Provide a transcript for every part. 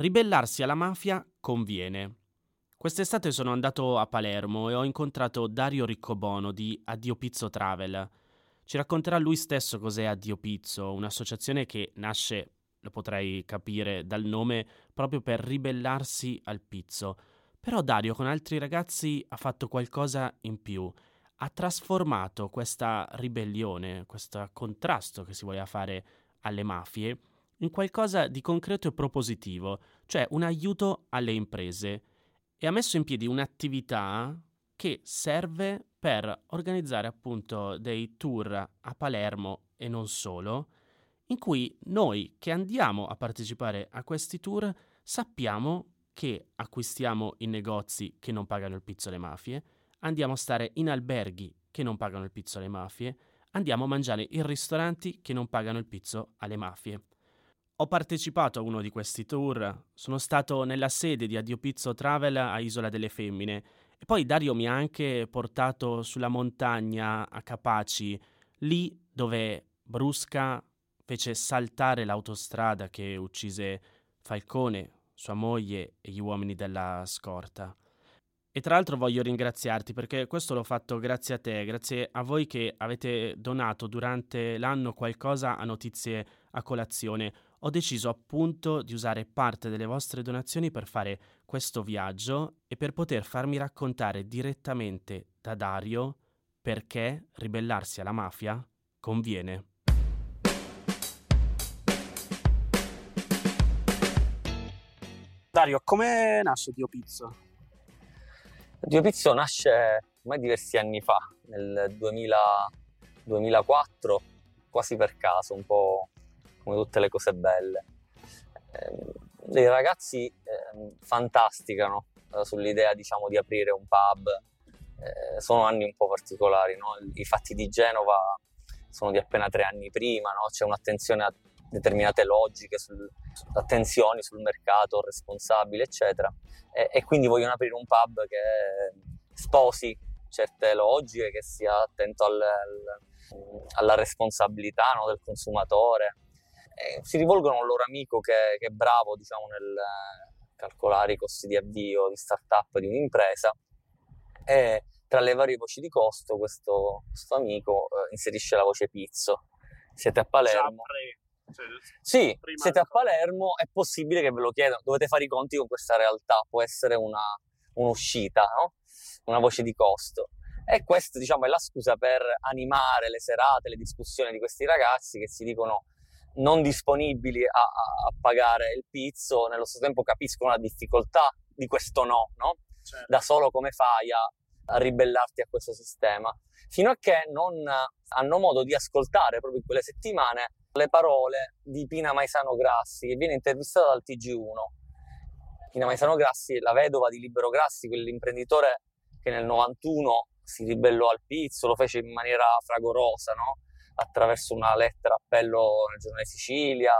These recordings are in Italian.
Ribellarsi alla mafia conviene. Quest'estate sono andato a Palermo e ho incontrato Dario Riccobono di Addio Pizzo Travel. Ci racconterà lui stesso cos'è Addio Pizzo, un'associazione che nasce, lo potrei capire dal nome, proprio per ribellarsi al pizzo. Però Dario con altri ragazzi ha fatto qualcosa in più. Ha trasformato questa ribellione, questo contrasto che si voleva fare alle mafie, in qualcosa di concreto e propositivo, cioè un aiuto alle imprese e ha messo in piedi un'attività che serve per organizzare appunto dei tour a Palermo e non solo, in cui noi che andiamo a partecipare a questi tour sappiamo che acquistiamo in negozi che non pagano il pizzo alle mafie, andiamo a stare in alberghi che non pagano il pizzo alle mafie, andiamo a mangiare in ristoranti che non pagano il pizzo alle mafie. Ho partecipato a uno di questi tour, sono stato nella sede di Addio Pizzo Travel a Isola delle Femmine. E poi Dario mi ha anche portato sulla montagna a Capaci, lì dove Brusca fece saltare l'autostrada che uccise Falcone, sua moglie e gli uomini della scorta. E tra l'altro voglio ringraziarti perché questo l'ho fatto grazie a te, grazie a voi che avete donato durante l'anno qualcosa a notizie a colazione ho deciso appunto di usare parte delle vostre donazioni per fare questo viaggio e per poter farmi raccontare direttamente da Dario perché ribellarsi alla mafia conviene. Dario, come nasce Dio Pizzo? Dio Pizzo nasce ormai diversi anni fa, nel 2000, 2004, quasi per caso, un po' come tutte le cose belle. Eh, dei ragazzi eh, fantasticano eh, sull'idea diciamo, di aprire un pub. Eh, sono anni un po' particolari, no? i fatti di Genova sono di appena tre anni prima, no? c'è un'attenzione a determinate logiche, sul, attenzioni sul mercato responsabile, eccetera. E, e, quindi vogliono aprire un pub che sposi certe logiche, che sia attento al, al, alla responsabilità no? del consumatore, eh, si rivolgono a un loro amico che, che è bravo diciamo, nel calcolare i costi di avvio di startup di un'impresa e tra le varie voci di costo questo, questo amico eh, inserisce la voce pizzo. Siete a Palermo. Cioè, sì, siete a Palermo, è possibile che ve lo chiedano, dovete fare i conti con questa realtà, può essere una, un'uscita, no? una voce di costo. E questa diciamo, è la scusa per animare le serate, le discussioni di questi ragazzi che si dicono non disponibili a, a, pagare il pizzo, nello stesso tempo capiscono la difficoltà di questo no, no? Certo. Da solo come fai a, a, ribellarti a questo sistema? Fino a che non hanno modo di ascoltare proprio in quelle settimane le parole di Pina Maisano Grassi, che viene intervistata dal TG1. Pina Maisano Grassi, la vedova di Libero Grassi, quell'imprenditore che nel 91 si ribellò al pizzo, lo fece in maniera fragorosa, no? Attraverso una lettera appello nel giornale Sicilia,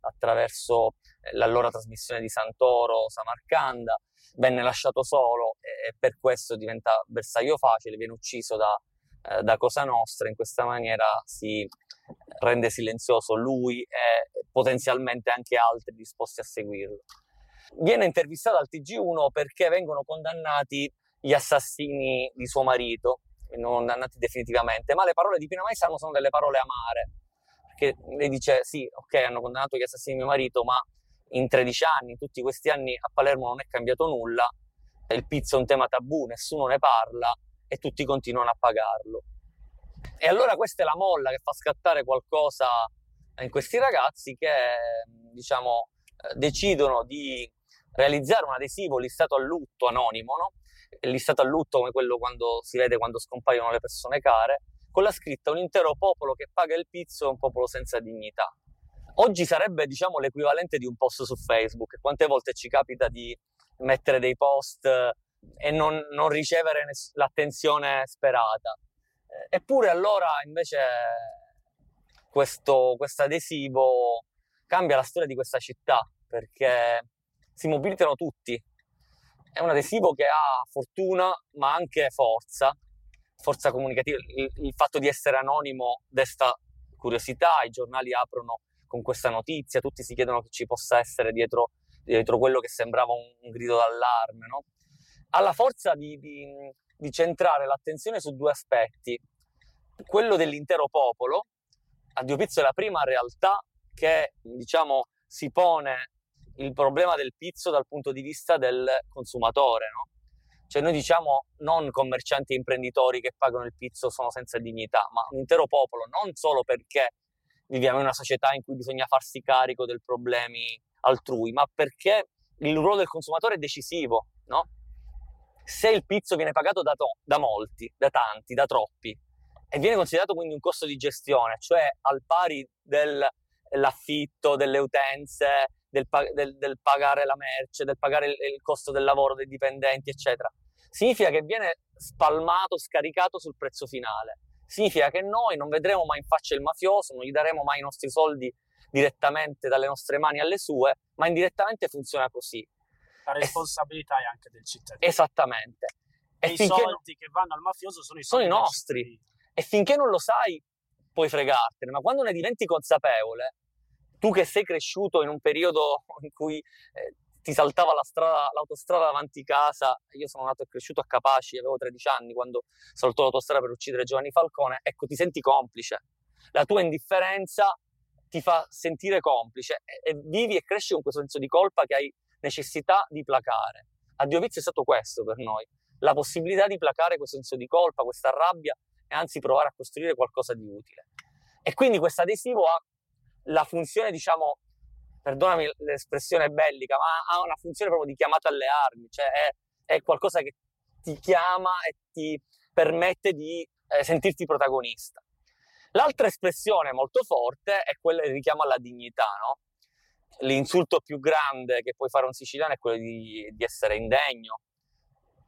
attraverso eh, l'allora trasmissione di Santoro, Samarcanda, venne lasciato solo e, per questo diventa bersaglio facile, viene ucciso da, eh, da Cosa Nostra, in questa maniera si rende silenzioso lui e potenzialmente anche altri disposti a seguirlo. Viene intervistato al TG1 perché vengono condannati gli assassini di suo marito, non condannati definitivamente, ma le parole di Pina Maisano sono delle parole amare, perché lei dice sì, ok, hanno condannato gli assassini di mio marito, ma in 13 anni, in tutti questi anni a Palermo non è cambiato nulla, il pizzo è un tema tabù, nessuno ne parla e tutti continuano a pagarlo. E allora questa è la molla che fa scattare qualcosa in questi ragazzi che, diciamo, eh, decidono di realizzare un adesivo listato a lutto anonimo, no? Listato a lutto come quello quando si vede quando scompaiono le persone care, con la scritta un intero popolo che paga il pizzo è un popolo senza dignità. Oggi sarebbe diciamo l'equivalente di un post su Facebook, quante volte ci capita di mettere dei post e non, non ricevere ness- l'attenzione sperata. Eppure allora invece questo adesivo cambia la storia di questa città perché si mobilitano tutti è un adesivo che ha fortuna ma anche forza, forza comunicativa. Il, il fatto di essere anonimo desta curiosità, i giornali aprono con questa notizia, tutti si chiedono che ci possa essere dietro dietro quello che sembrava un, un grido d'allarme, no? ha la forza di, di, di centrare l'attenzione su due aspetti. Quello dell'intero popolo, a Dio Pizzo è la prima realtà che, diciamo, si pone il problema del pizzo dal punto di vista del consumatore, no? Cioè noi diciamo non commercianti e imprenditori che pagano il pizzo sono senza dignità, ma un intero popolo, non solo perché viviamo in una società in cui bisogna farsi carico dei problemi altrui, ma perché il ruolo del consumatore è decisivo, no? Se il pizzo viene pagato da, to- da molti, da tanti, da troppi, e viene considerato quindi un costo di gestione, cioè al pari dell'affitto, delle utenze, del, del, del, pagare la merce, del pagare il, il, costo del lavoro dei dipendenti, eccetera. Significa che viene spalmato, scaricato sul prezzo finale. Significa che noi non vedremo mai in faccia il mafioso, non gli daremo mai i nostri soldi direttamente dalle nostre mani alle sue, ma indirettamente funziona così. La responsabilità è anche del cittadino. Esattamente. E, e i soldi non... che vanno al mafioso sono i soldi sono i nostri. E finché non lo sai, puoi fregartene, ma quando ne diventi consapevole, tu che sei cresciuto in un periodo in cui eh, ti saltava la strada, l'autostrada davanti casa, io sono nato e cresciuto a Capaci, avevo 13 anni quando saltò l'autostrada per uccidere Giovanni Falcone, ecco, ti senti complice. La tua indifferenza ti fa sentire complice e, e vivi e cresci con questo senso di colpa che hai necessità di placare. A Dio Vizio è stato questo per noi, la possibilità di placare questo senso di colpa, questa rabbia e anzi provare a costruire qualcosa di utile. E quindi questo adesivo ha la funzione, diciamo, perdonami l'espressione bellica, ma ha una funzione proprio di chiamata alle armi, cioè è, è qualcosa che ti chiama e ti permette di eh, sentirti protagonista. L'altra espressione molto forte è quella del richiamo alla dignità, no? L'insulto più grande che puoi fare a un siciliano è quello di, di essere indegno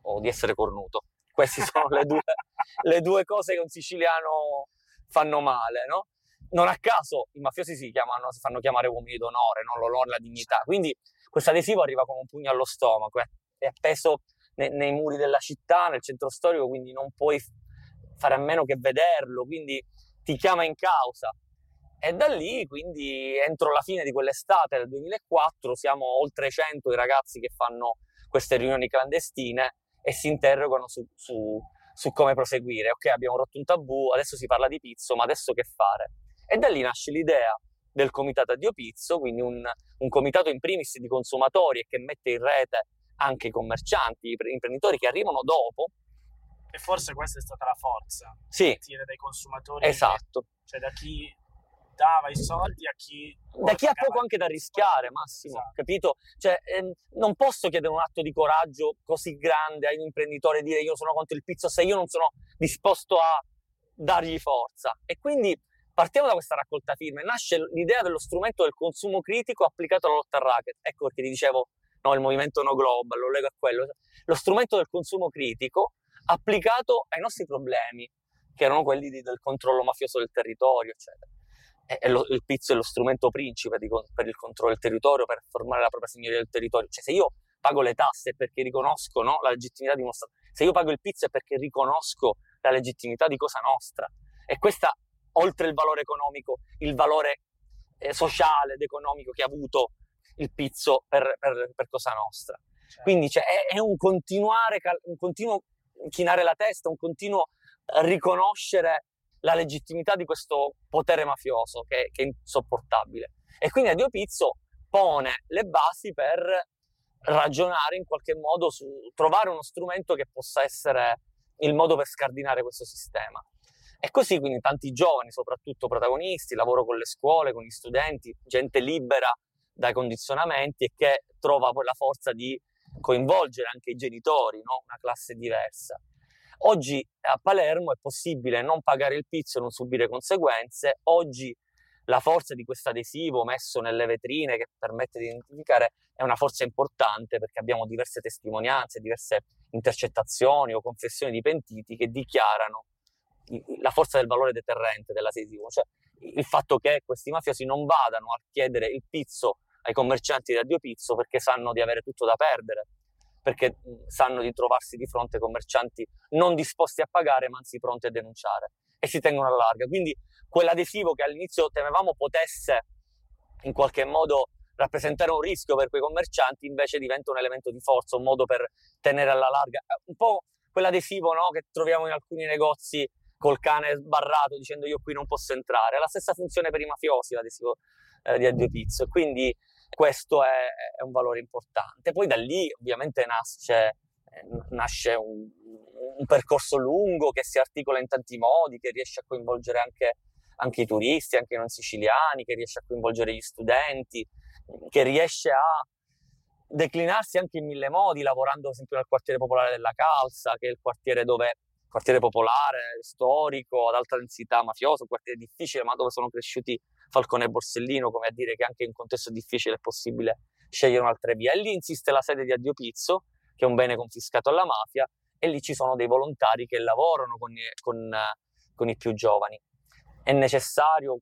o di essere cornuto. Queste sono le due, le due cose che un siciliano fanno male, no? Non a caso i mafiosi si, chiamano, si fanno chiamare uomini d'onore, non l'onore, la dignità. Quindi questo adesivo arriva come un pugno allo stomaco, è appeso nei, nei, muri della città, nel centro storico, quindi non puoi fare a meno che vederlo, quindi ti chiama in causa. E da lì, quindi, entro la fine di quell'estate del 2004, siamo oltre 100 i ragazzi che fanno queste riunioni clandestine e si interrogano su, su, su come proseguire. Ok, abbiamo rotto un tabù, adesso si parla di pizzo, ma adesso che fare? E da lì nasce l'idea del comitato Addio Pizzo, quindi un, un comitato in primis di consumatori e che mette in rete anche i commercianti, i imprenditori che arrivano dopo. E forse questa è stata la forza. Sì. Partire dai consumatori. Esatto. Che, cioè da chi dava i soldi a chi... Da chi ha poco anche da rischiare, Massimo, esatto. capito? Cioè, ehm, non posso chiedere un atto di coraggio così grande a un imprenditore e dire io sono contro il pizzo se io non sono disposto a dargli forza. E quindi Partiamo da questa raccolta firme, nasce l'idea dello strumento del consumo critico applicato alla lotta al racket. Ecco perché ti dicevo, no, il movimento no global, lo lego a quello. Lo strumento del consumo critico applicato ai nostri problemi, che erano quelli di, del controllo mafioso del territorio, eccetera. E, lo, il pizzo è lo strumento principe di, per il controllo del territorio, per formare la propria signoria del territorio. Cioè, se io pago le tasse perché riconosco no, la legittimità di uno Stato, se io pago il pizzo è perché riconosco la legittimità di Cosa Nostra. E questa oltre il valore economico, il valore eh, sociale ed economico che ha avuto il pizzo per, per, per Cosa Nostra. Certo. Quindi cioè, è, è, un continuare, un continuo chinare la testa, un continuo riconoscere la legittimità di questo potere mafioso che, che è insopportabile. E quindi Adio Pizzo pone le basi per ragionare in qualche modo su trovare uno strumento che possa essere il modo per scardinare questo sistema. E così quindi tanti giovani, soprattutto protagonisti, lavoro con le scuole, con gli studenti, gente libera dai condizionamenti e che trova poi la forza di coinvolgere anche i genitori, no? una classe diversa. Oggi a Palermo è possibile non pagare il pizzo e non subire conseguenze. Oggi la forza di questo adesivo messo nelle vetrine che permette di identificare è una forza importante perché abbiamo diverse testimonianze, diverse intercettazioni o confessioni di pentiti che dichiarano la forza del valore deterrente della dell'adesivo, cioè il fatto che questi mafiosi non vadano a chiedere il pizzo ai commercianti di Radio Pizzo perché sanno di avere tutto da perdere, perché sanno di trovarsi di fronte a commercianti non disposti a pagare ma anzi pronti a denunciare e si tengono alla larga. Quindi quell'adesivo che all'inizio temevamo potesse in qualche modo rappresentare un rischio per quei commercianti, invece diventa un elemento di forza, un modo per tenere alla larga. Un po' quell'adesivo no, che troviamo in alcuni negozi col cane sbarrato dicendo io qui non posso entrare. Ha la stessa funzione per i mafiosi l'adesivo eh, di Addio Pizzo e quindi questo è, è, un valore importante. Poi da lì ovviamente nasce, eh, nasce un, un, percorso lungo che si articola in tanti modi, che riesce a coinvolgere anche, anche i turisti, anche i non siciliani, che riesce a coinvolgere gli studenti, che riesce a declinarsi anche in mille modi, lavorando esempio nel quartiere popolare della Calza, che è il quartiere dove quartiere popolare, storico, ad alta densità mafioso, un quartiere difficile, ma dove sono cresciuti Falcone e Borsellino, come a dire che anche in un contesto difficile è possibile scegliere un'altra via. E lì insiste la sede di Addio Pizzo, che è un bene confiscato alla mafia, e lì ci sono dei volontari che lavorano con, con, con i più giovani. È necessario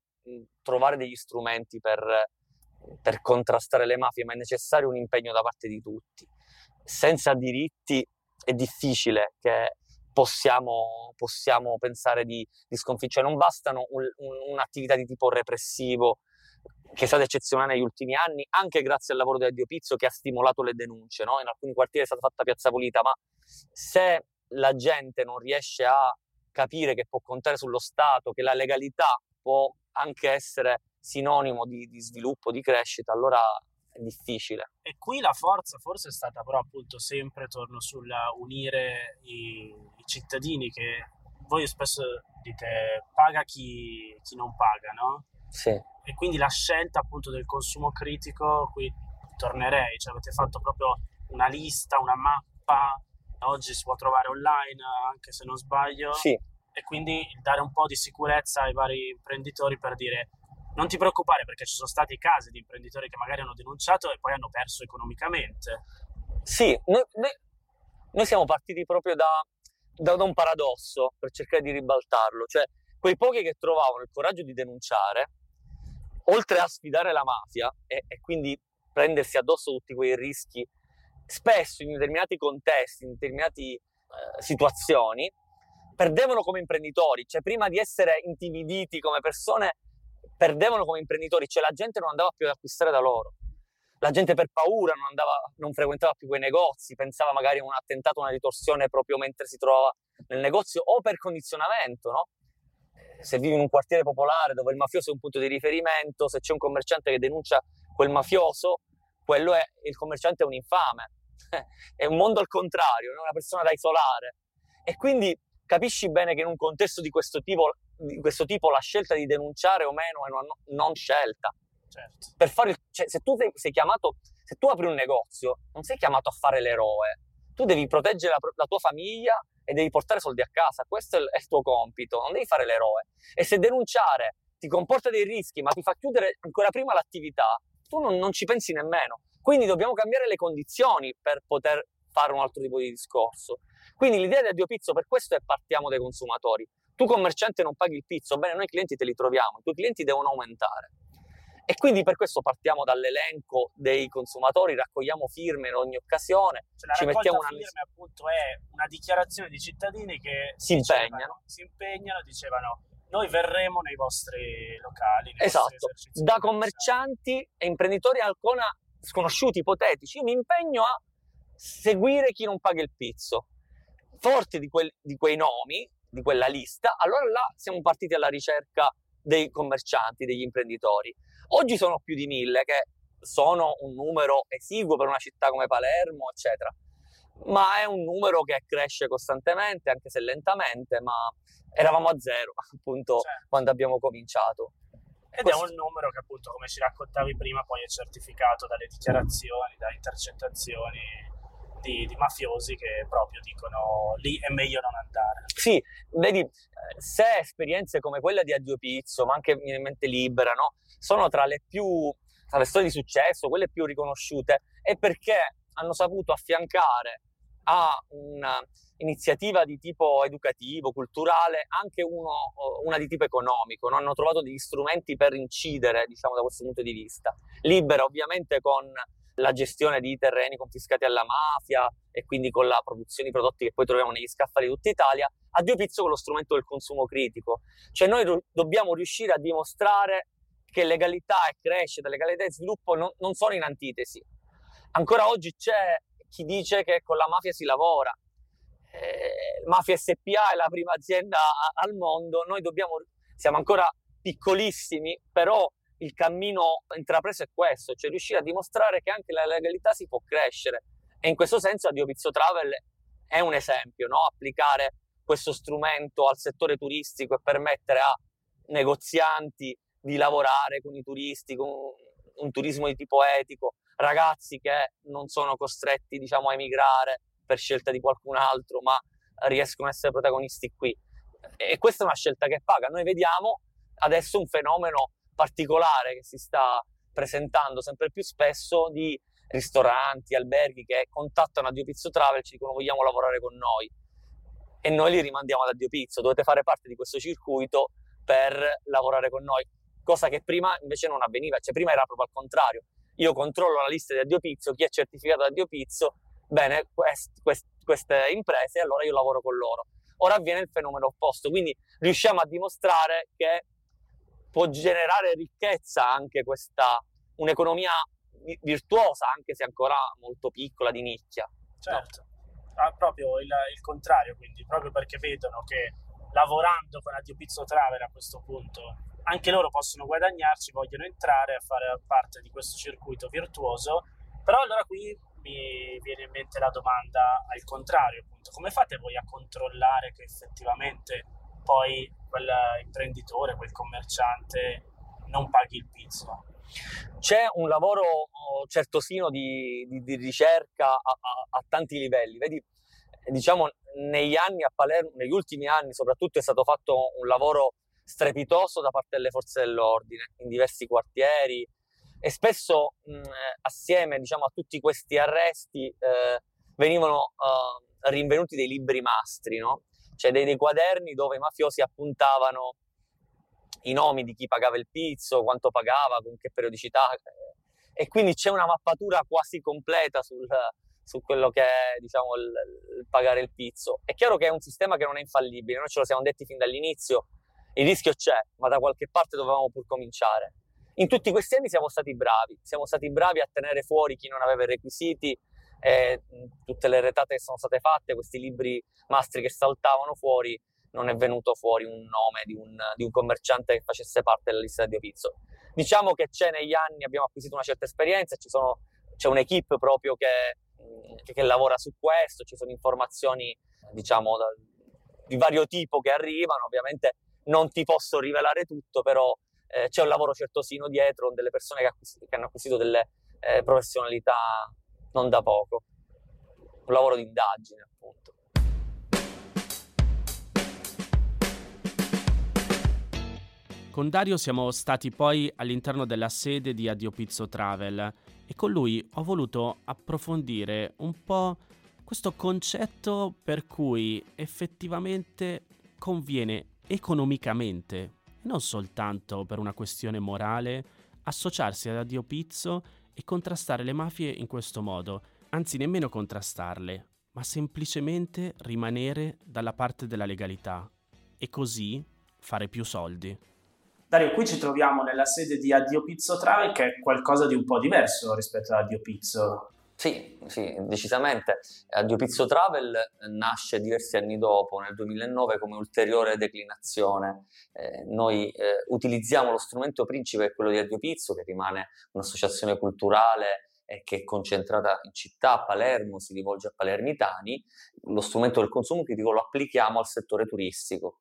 trovare degli strumenti per, per contrastare le mafie, ma è necessario un impegno da parte di tutti. Senza diritti è difficile che possiamo, possiamo pensare di, di sconfiggere. Non bastano un, un, un'attività di tipo repressivo che è stata eccezionale negli ultimi anni, anche grazie al lavoro di Addio Pizzo che ha stimolato le denunce. No? In alcuni quartieri è stata fatta piazza pulita, ma se la gente non riesce a capire che può contare sullo Stato, che la legalità può anche essere sinonimo di, di sviluppo, di crescita, allora è difficile. E qui la forza forse è stata però appunto sempre, torno sulla unire i, i cittadini che voi spesso dite paga chi, chi non paga, no? Sì. E quindi la scelta appunto del consumo critico, qui tornerei, cioè avete fatto proprio una lista, una mappa, oggi si può trovare online anche se non sbaglio. Sì. E quindi dare un po' di sicurezza ai vari imprenditori per dire non ti preoccupare perché ci sono stati casi di imprenditori che magari hanno denunciato e poi hanno perso economicamente. Sì, noi, noi, noi siamo partiti proprio da, da, da, un paradosso per cercare di ribaltarlo, cioè quei pochi che trovavano il coraggio di denunciare, oltre a sfidare la mafia e, e quindi prendersi addosso tutti quei rischi, spesso in determinati contesti, in determinate eh, situazioni, perdevano come imprenditori, cioè prima di essere intimiditi come persone perdevano come imprenditori, cioè la gente non andava più ad acquistare da loro. La gente per paura non, andava, non frequentava più quei negozi, pensava magari a un attentato, una ritorsione proprio mentre si trovava nel negozio o per condizionamento, no? Se vivi in un quartiere popolare dove il mafioso è un punto di riferimento, se c'è un commerciante che denuncia quel mafioso, quello è, il commerciante è un infame. è un mondo al contrario, è una persona da isolare. E quindi capisci bene che in un contesto di questo tipo di questo tipo la scelta di denunciare o meno è una non scelta. Certo. Per fare il, cioè, se tu sei, sei, chiamato, se tu apri un negozio, non sei chiamato a fare l'eroe, tu devi proteggere la, la tua famiglia e devi portare soldi a casa, questo è il, è il, tuo compito, non devi fare l'eroe. E se denunciare ti comporta dei rischi, ma ti fa chiudere ancora prima l'attività, tu non, non ci pensi nemmeno. Quindi dobbiamo cambiare le condizioni per poter fare un altro tipo di discorso. Quindi l'idea del Dio Pizzo per questo è partiamo dai consumatori. Tu commerciante non paghi il pizzo, bene, noi clienti te li troviamo, i tuoi clienti devono aumentare. E quindi per questo partiamo dall'elenco dei consumatori, raccogliamo firme in ogni occasione, cioè, ci mettiamo una firme appunto è una dichiarazione di cittadini che si dicevano, impegnano, si impegnano, dicevano noi verremo nei vostri locali. Nei esatto, vostri da commercianti e imprenditori ancora sconosciuti, ipotetici, io mi impegno a seguire chi non paga il pizzo. Forti di, quel, di quei nomi, di quella lista, allora là siamo partiti alla ricerca dei commercianti, degli imprenditori. Oggi sono più di mille, che sono un numero esiguo per una città come Palermo, eccetera. Ma è un numero che cresce costantemente, anche se lentamente, ma eravamo a zero appunto certo. quando abbiamo cominciato. Ed Questo... è un numero che appunto, come ci raccontavi prima, poi è certificato dalle dichiarazioni, da intercettazioni di, di, mafiosi che proprio dicono lì è meglio non andare. Sì, vedi, se esperienze come quella di Addio Pizzo, ma anche in mente libera, no? sono tra le più, tra le storie di successo, quelle più riconosciute, è perché hanno saputo affiancare a un'iniziativa di tipo educativo, culturale, anche uno, una di tipo economico, no? hanno trovato degli strumenti per incidere, diciamo, da questo punto di vista. Libera ovviamente con la gestione di terreni confiscati alla mafia e quindi con la produzione di prodotti che poi troviamo negli scaffali di tutta Italia, a Dio Pizzo con lo strumento del consumo critico. Cioè noi do- dobbiamo riuscire a dimostrare che legalità e crescita, legalità e sviluppo non, non sono in antitesi. Ancora oggi c'è chi dice che con la mafia si lavora. Eh, mafia SPA è la prima azienda al mondo, noi dobbiamo, siamo ancora piccolissimi, però il cammino intrapreso è questo, cioè riuscire a dimostrare che anche la legalità si può crescere. E in questo senso Adio Pizzo Travel è un esempio, no? applicare questo strumento al settore turistico e permettere a negozianti di lavorare con i turisti, con un turismo di tipo etico, ragazzi che non sono costretti diciamo, a emigrare per scelta di qualcun altro, ma riescono a essere protagonisti qui. E questa è una scelta che paga. Noi vediamo adesso un fenomeno particolare che si sta presentando sempre più spesso di ristoranti, alberghi che contattano a Dio Pizzo Travel e ci dicono vogliamo lavorare con noi. E noi li rimandiamo da Dio Pizzo, dovete fare parte di questo circuito per lavorare con noi, cosa che prima invece non avveniva, cioè prima era proprio al contrario, io controllo la lista di Addio Pizzo, chi è certificato Addio Pizzo, bene, quest, quest, queste imprese, allora io lavoro con loro. Ora avviene il fenomeno opposto, quindi riusciamo a dimostrare che può generare ricchezza anche questa, un'economia virtuosa, anche se ancora molto piccola, di nicchia. Certo, no? ah, proprio il, il, contrario, quindi proprio perché vedono che lavorando con Addio Pizzo Travel a questo punto anche loro possono guadagnarci, vogliono entrare a fare parte di questo circuito virtuoso, però allora qui mi viene in mente la domanda al contrario, appunto, come fate voi a controllare che effettivamente poi quell'imprenditore, quel commerciante non paghi il pizzo? C'è un lavoro oh, certosino di, di, di ricerca a, a, a, tanti livelli. Vedi, diciamo, negli anni a Palermo, negli ultimi anni soprattutto, è stato fatto un lavoro strepitoso da parte delle forze dell'ordine in diversi quartieri e spesso mh, assieme diciamo, a tutti questi arresti eh, venivano eh, rinvenuti dei libri mastri, no? Cioè dei, dei quaderni dove i mafiosi appuntavano i nomi di chi pagava il pizzo, quanto pagava, con che periodicità. E quindi c'è una mappatura quasi completa sul, su quello che è diciamo, il, il, pagare il pizzo. È chiaro che è un sistema che non è infallibile, noi ce lo siamo detti fin dall'inizio, il rischio c'è, ma da qualche parte dovevamo pur cominciare. In tutti questi anni siamo stati bravi, siamo stati bravi a tenere fuori chi non aveva i requisiti, eh, tutte le retate che sono state fatte, questi libri mastri che saltavano fuori, non è venuto fuori un nome di un, di un commerciante che facesse parte della lista di Pizzo. Diciamo che c'è negli anni, abbiamo acquisito una certa esperienza, sono, c'è un'equipe proprio che, che, che, lavora su questo, ci sono informazioni diciamo da, di vario tipo che arrivano, ovviamente non ti posso rivelare tutto, però eh, c'è un lavoro certosino dietro, delle persone che, acquis- che hanno acquisito delle eh, professionalità non da poco. Un lavoro di indagine, appunto. Con Dario siamo stati poi all'interno della sede di Adio Pizzo Travel e con lui ho voluto approfondire un po' questo concetto per cui effettivamente conviene economicamente, non soltanto per una questione morale, associarsi ad Addio Pizzo e contrastare le mafie in questo modo, anzi nemmeno contrastarle, ma semplicemente rimanere dalla parte della legalità e così fare più soldi. Dario, qui ci troviamo nella sede di Addio Pizzo Travel, che è qualcosa di un po' diverso rispetto ad Addio Pizzo. Sì, sì, decisamente. Addio Pizzo Travel nasce diversi anni dopo, nel 2009, come ulteriore declinazione. Eh, noi eh, utilizziamo lo strumento principe, quello di Addio Pizzo, che rimane un'associazione culturale e che è concentrata in città, a Palermo, si rivolge a palermitani. Lo strumento del consumo critico lo applichiamo al settore turistico.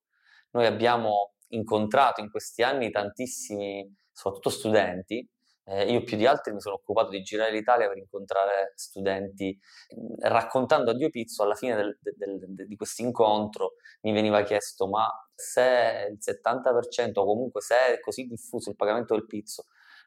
Noi abbiamo incontrato in questi anni tantissimi, soprattutto studenti, eh, io più di altri mi sono occupato di girare l'Italia per incontrare studenti, raccontando a Dio Pizzo, alla fine del, del, del, di questo incontro mi veniva chiesto ma se il 70% o comunque se è così diffuso il pagamento del pizzo,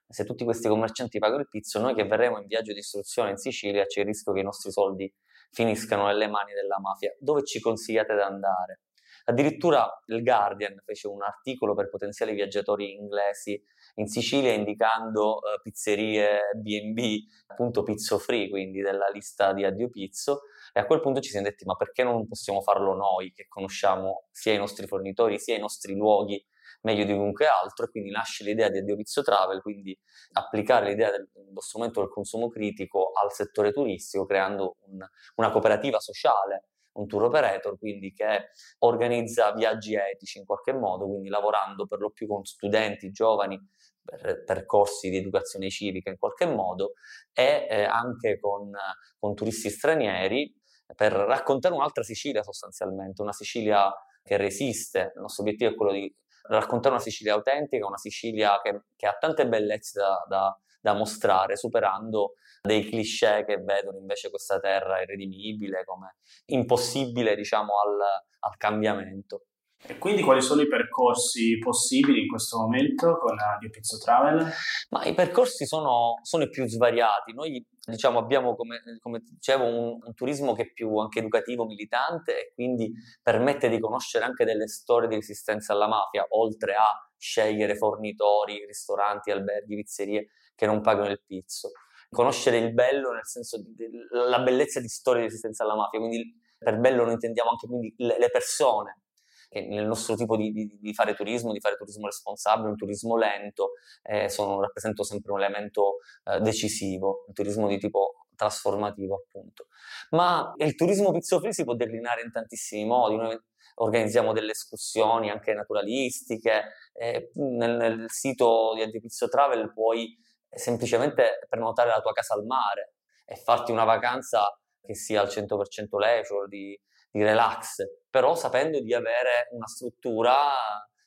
se tutti questi commercianti pagano il pizzo, noi che verremo in viaggio di istruzione in Sicilia c'è il rischio che i nostri soldi finiscano nelle mani della mafia. Dove ci consigliate di andare? Addirittura il Guardian fece un articolo per potenziali viaggiatori inglesi in Sicilia indicando uh, pizzerie B&B, appunto pizzo free, quindi della lista di addio pizzo, e a quel punto ci siamo detti ma perché non possiamo farlo noi che conosciamo sia i nostri fornitori sia i nostri luoghi meglio di chiunque altro? E quindi nasce l'idea di Addio Pizzo Travel, quindi applicare l'idea dello strumento del consumo critico al settore turistico creando un, una cooperativa sociale un tour operator, quindi che organizza viaggi etici in qualche modo, quindi lavorando per lo più con studenti giovani per percorsi di educazione civica in qualche modo e eh, anche con, con turisti stranieri per raccontare un'altra Sicilia sostanzialmente, una Sicilia che resiste. Il nostro obiettivo è quello di raccontare una Sicilia autentica, una Sicilia che, che ha tante bellezze da, da, da, mostrare, superando dei cliché che vedono invece questa terra irredimibile come impossibile, diciamo, al, al cambiamento. E quindi quali sono i percorsi possibili in questo momento con Dio Pizzo Travel? Ma i percorsi sono, sono, i più svariati. Noi diciamo, abbiamo, come, come dicevo, un, un, turismo che è più anche educativo, militante e quindi permette di conoscere anche delle storie di resistenza alla mafia, oltre a scegliere fornitori, ristoranti, alberghi, pizzerie che non pagano il pizzo. Conoscere il bello nel senso della bellezza di storie di resistenza alla mafia, quindi per bello noi intendiamo anche le, persone, che nel nostro tipo di, di, di, fare turismo, di fare turismo responsabile, un turismo lento, eh, sono, rappresento sempre un elemento eh, decisivo, un turismo di tipo trasformativo appunto. Ma il turismo pizzo free si può declinare in tantissimi modi, noi organizziamo delle escursioni anche naturalistiche, eh, nel, nel, sito di Antipizzo Travel puoi semplicemente prenotare la tua casa al mare e farti una vacanza che sia al 100% leisure, di, di relax, però sapendo di avere una struttura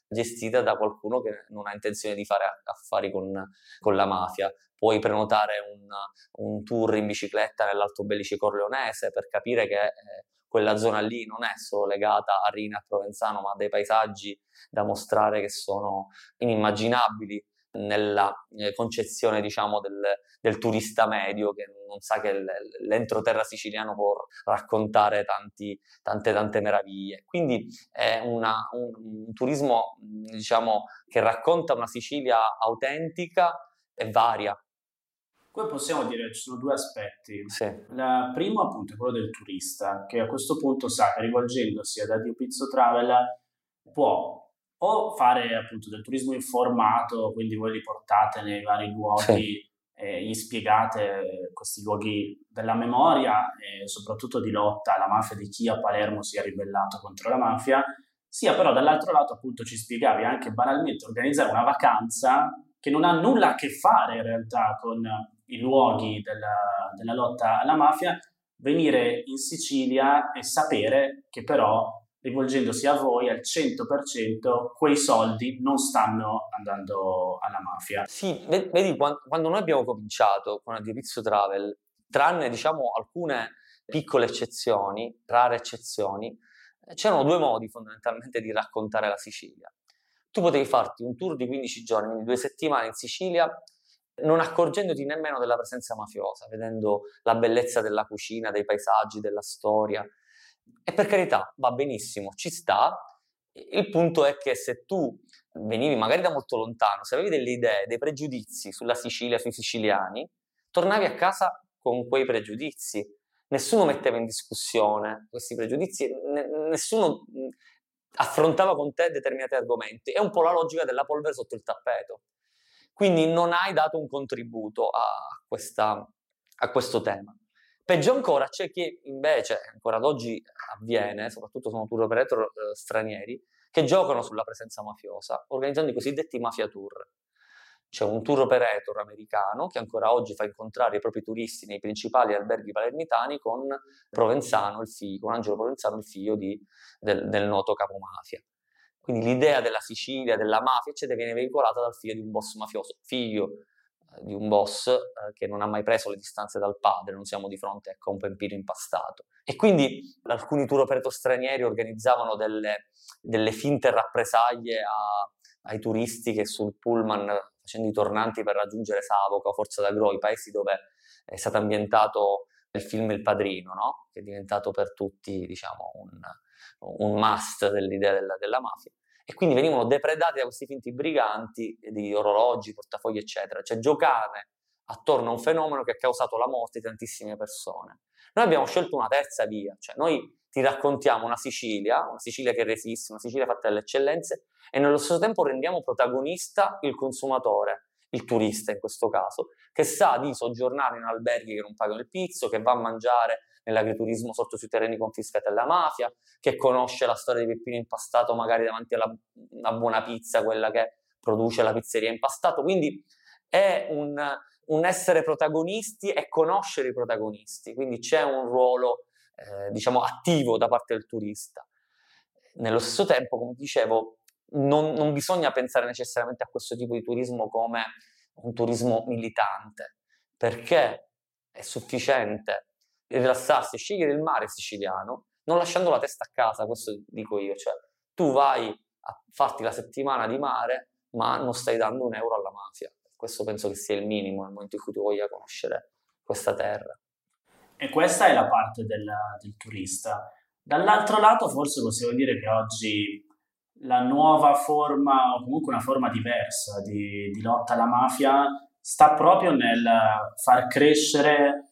gestita da qualcuno che non ha intenzione di fare affari con, con la mafia. Puoi prenotare un, un, tour in bicicletta nell'Alto Bellice Corleonese per capire che eh, quella zona lì non è solo legata a Rina e Provenzano, ma ha dei paesaggi da mostrare che sono inimmaginabili nella eh, concezione diciamo del, del, turista medio che non sa che l'entroterra siciliano può raccontare tanti, tante tante meraviglie quindi è una, un, un, turismo diciamo che racconta una Sicilia autentica e varia Qui possiamo dire ci sono due aspetti. Sì. Il primo appunto è quello del turista, che a questo punto sa che rivolgendosi ad Adio Pizzo Travel può o fare appunto del turismo informato, quindi voi li portate nei vari luoghi sì. e gli spiegate questi luoghi della memoria e soprattutto di lotta alla mafia di chi a Palermo si è ribellato contro la mafia, sia però dall'altro lato appunto ci spiegavi anche banalmente organizzare una vacanza che non ha nulla a che fare in realtà con i luoghi della, della lotta alla mafia, venire in Sicilia e sapere che però rivolgendosi a voi al 100%, quei soldi non stanno andando alla mafia. Sì, vedi, quando noi abbiamo cominciato con Addirizio Travel, tranne diciamo alcune piccole eccezioni, rare eccezioni, c'erano due modi fondamentalmente di raccontare la Sicilia. Tu potevi farti un tour di 15 giorni, quindi due settimane in Sicilia, non accorgendoti nemmeno della presenza mafiosa, vedendo la bellezza della cucina, dei paesaggi, della storia, e per carità, va benissimo, ci sta. Il punto è che se tu venivi magari da molto lontano, se avevi delle idee, dei pregiudizi sulla Sicilia, sui siciliani, tornavi a casa con quei pregiudizi. Nessuno metteva in discussione questi pregiudizi, nessuno affrontava con te determinati argomenti. È un po' la logica della polvere sotto il tappeto. Quindi non hai dato un contributo a, questa, a questo tema. Peggio ancora c'è chi invece, ancora ad oggi avviene, soprattutto sono tour operator eh, stranieri, che giocano sulla presenza mafiosa, organizzando i cosiddetti mafia tour. C'è un tour operator americano che ancora oggi fa incontrare i propri turisti nei principali alberghi palermitani con Provenzano, il figlio, con Angelo Provenzano, il figlio di, del, del noto capo mafia. Quindi l'idea della Sicilia, della mafia, eccetera, viene veicolata dal figlio di un boss mafioso, figlio di un boss eh, che non ha mai preso le distanze dal padre, non siamo di fronte ecco, a un pempino impastato. E quindi alcuni tour operator stranieri organizzavano delle, delle finte rappresaglie a, ai turisti che sul pullman facendo i tornanti per raggiungere Savoca o Forza d'Agro, i paesi dove è stato ambientato il film Il Padrino, no? che è diventato per tutti diciamo, un, un must dell'idea della, della mafia e quindi venivano depredati da questi finti briganti di orologi, portafogli, eccetera. Cioè giocare attorno a un fenomeno che ha causato la morte di tantissime persone. Noi abbiamo scelto una terza via, cioè noi ti raccontiamo una Sicilia, una Sicilia che resiste, una Sicilia fatta dalle eccellenze e nello stesso tempo rendiamo protagonista il consumatore, il turista in questo caso, che sa di soggiornare in alberghi che non pagano il pizzo, che va a mangiare nell'agriturismo sotto sui terreni confiscati alla mafia, che conosce la storia di Peppino impastato magari davanti a una buona pizza, quella che produce la pizzeria impastato. Quindi è un, un essere protagonisti e conoscere i protagonisti, quindi c'è un ruolo eh, diciamo attivo da parte del turista. Nello stesso tempo, come dicevo, non, non bisogna pensare necessariamente a questo tipo di turismo come un turismo militante, perché è sufficiente rilassarsi scegliere il mare siciliano, non lasciando la testa a casa, questo dico io, cioè tu vai a farti la settimana di mare, ma non stai dando un euro alla mafia. Questo penso che sia il minimo nel momento in cui tu voglia conoscere questa terra. E questa è la parte del, del turista. Dall'altro lato, forse possiamo dire che oggi la nuova forma, o comunque una forma diversa di, di lotta alla mafia, sta proprio nel far crescere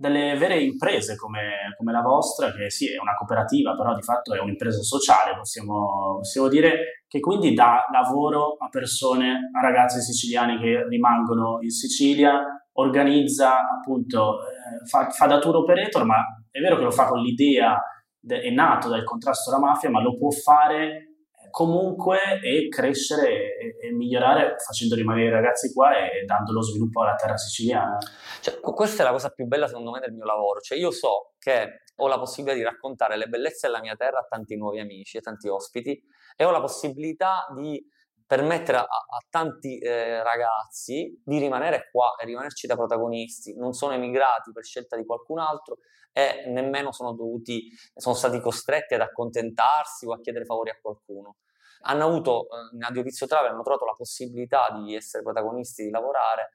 delle vere imprese come, come, la vostra, che sì, è una cooperativa, però di fatto è un'impresa sociale, possiamo, possiamo, dire, che quindi dà lavoro a persone, a ragazzi siciliani che rimangono in Sicilia, organizza appunto, eh, fa, fa da tour operator, ma è vero che lo fa con l'idea, de, è nato dal contrasto alla mafia, ma lo può fare comunque e crescere e, e, migliorare facendo rimanere i ragazzi qua e, dando lo sviluppo alla terra siciliana. Cioè, questa è la cosa più bella secondo me del mio lavoro, cioè io so che ho la possibilità di raccontare le bellezze della mia terra a tanti nuovi amici, a tanti ospiti e ho la possibilità di permettere a, a tanti eh, ragazzi di rimanere qua e rimanerci da protagonisti, non sono emigrati per scelta di qualcun altro e nemmeno sono dovuti, sono stati costretti ad accontentarsi o a chiedere favori a qualcuno. Hanno avuto, eh, in Adio Pizzo Travel, hanno trovato la possibilità di essere protagonisti, di lavorare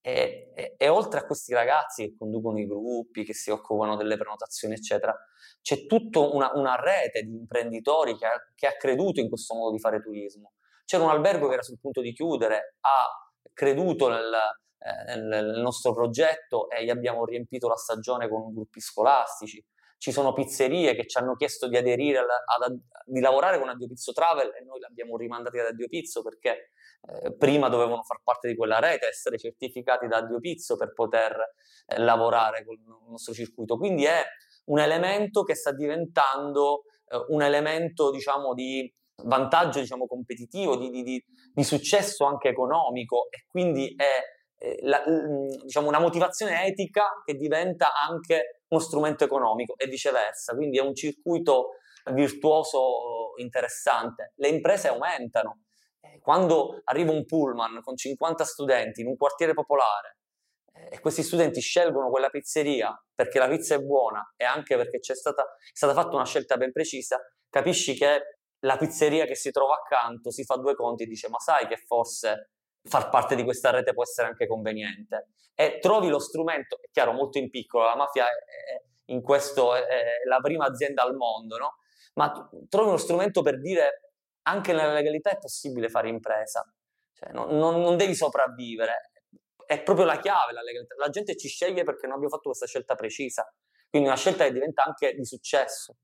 e, e, e, oltre a questi ragazzi che conducono i gruppi, che si occupano delle prenotazioni, eccetera, c'è tutta una, una, rete di imprenditori che ha, che ha creduto in questo modo di fare turismo c'era un albergo che era sul punto di chiudere, ha creduto nel, eh, nel nostro progetto e gli abbiamo riempito la stagione con gruppi scolastici. Ci sono pizzerie che ci hanno chiesto di aderire, alla, ad, di lavorare con Addio Pizzo Travel e noi li abbiamo rimandati ad Addio Pizzo perché eh, prima dovevano far parte di quella rete, essere certificati da Addio Pizzo per poter eh, lavorare con il nostro circuito. Quindi è un elemento che sta diventando eh, un elemento, diciamo, di vantaggio diciamo, competitivo, di, di, di, successo anche economico e quindi è la, diciamo, una motivazione etica che diventa anche uno strumento economico e viceversa, quindi è un circuito virtuoso interessante. Le imprese aumentano. Quando arriva un pullman con 50 studenti in un quartiere popolare e questi studenti scelgono quella pizzeria perché la pizza è buona e anche perché c'è stata, è stata fatta una scelta ben precisa, capisci che la pizzeria che si trova accanto si fa due conti e dice ma sai che forse far parte di questa rete può essere anche conveniente? E trovi lo strumento, è chiaro molto in piccolo, la mafia è, in questo è, la prima azienda al mondo, no? ma trovi uno strumento per dire anche nella legalità è possibile fare impresa, cioè, non, non, non devi sopravvivere, è proprio la chiave la legalità, la gente ci sceglie perché non abbiamo fatto questa scelta precisa, quindi una scelta che diventa anche di successo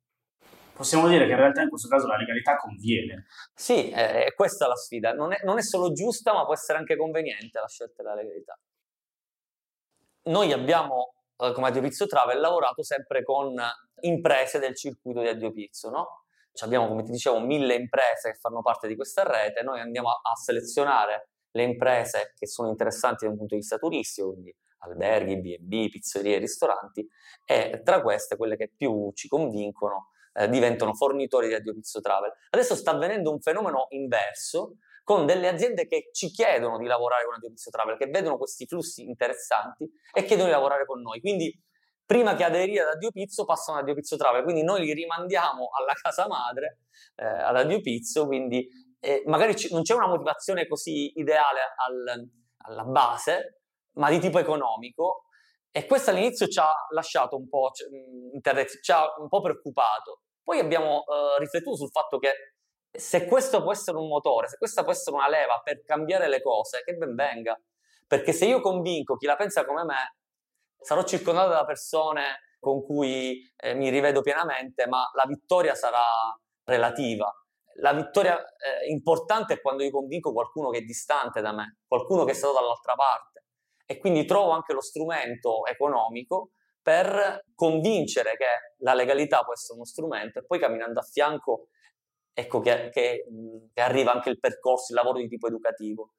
possiamo dire che in realtà in questo caso la legalità conviene. Sì, è, è questa la sfida. Non è, non è, solo giusta, ma può essere anche conveniente la scelta della legalità. Noi abbiamo, eh, come Addio Pizzo Travel, lavorato sempre con imprese del circuito di Addio Pizzo, no? Cioè abbiamo, come ti dicevo, mille imprese che fanno parte di questa rete. Noi andiamo a, a selezionare le imprese che sono interessanti da un punto di vista turistico, quindi alberghi, B&B, pizzerie, ristoranti, e tra queste quelle che più ci convincono eh, diventano fornitori di Addio Pizzo Travel. Adesso sta avvenendo un fenomeno inverso con delle aziende che ci chiedono di lavorare con Addio Pizzo Travel, che vedono questi flussi interessanti e chiedono di lavorare con noi. Quindi prima che aderire ad Addio Pizzo passano ad Addio Pizzo Travel, quindi noi li rimandiamo alla casa madre, eh, ad Addio Pizzo, quindi eh, magari c- non c'è una motivazione così ideale al, alla base, ma di tipo economico, e questo all'inizio ci ha lasciato un po', ci ha un po' preoccupato. Poi abbiamo uh, riflettuto sul fatto che se questo può essere un motore, se questa può essere una leva per cambiare le cose, che ben venga. Perché se io convinco chi la pensa come me, sarò circondato da persone con cui eh, mi rivedo pienamente, ma la vittoria sarà relativa. La vittoria eh, importante è quando io convinco qualcuno che è distante da me, qualcuno che è stato dall'altra parte e quindi trovo anche lo strumento economico per convincere che la legalità può essere uno strumento e poi camminando a fianco ecco che, che, che arriva anche il percorso, il lavoro di tipo educativo.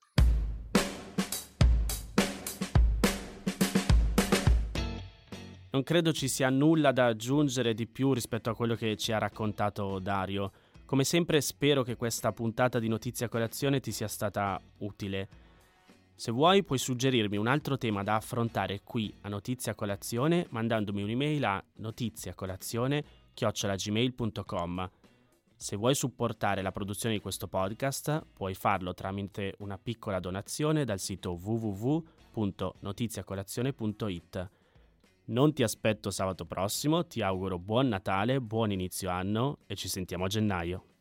Non credo ci sia nulla da aggiungere di più rispetto a quello che ci ha raccontato Dario. Come sempre spero che questa puntata di Notizia Colazione ti sia stata utile. Se vuoi puoi suggerirmi un altro tema da affrontare qui a Notizia Colazione mandandomi un'email a notiziacolazione.gmail.com Se vuoi supportare la produzione di questo podcast puoi farlo tramite una piccola donazione dal sito www.notiziacolazione.it non ti aspetto sabato prossimo, ti auguro buon Natale, buon inizio anno e ci sentiamo a gennaio.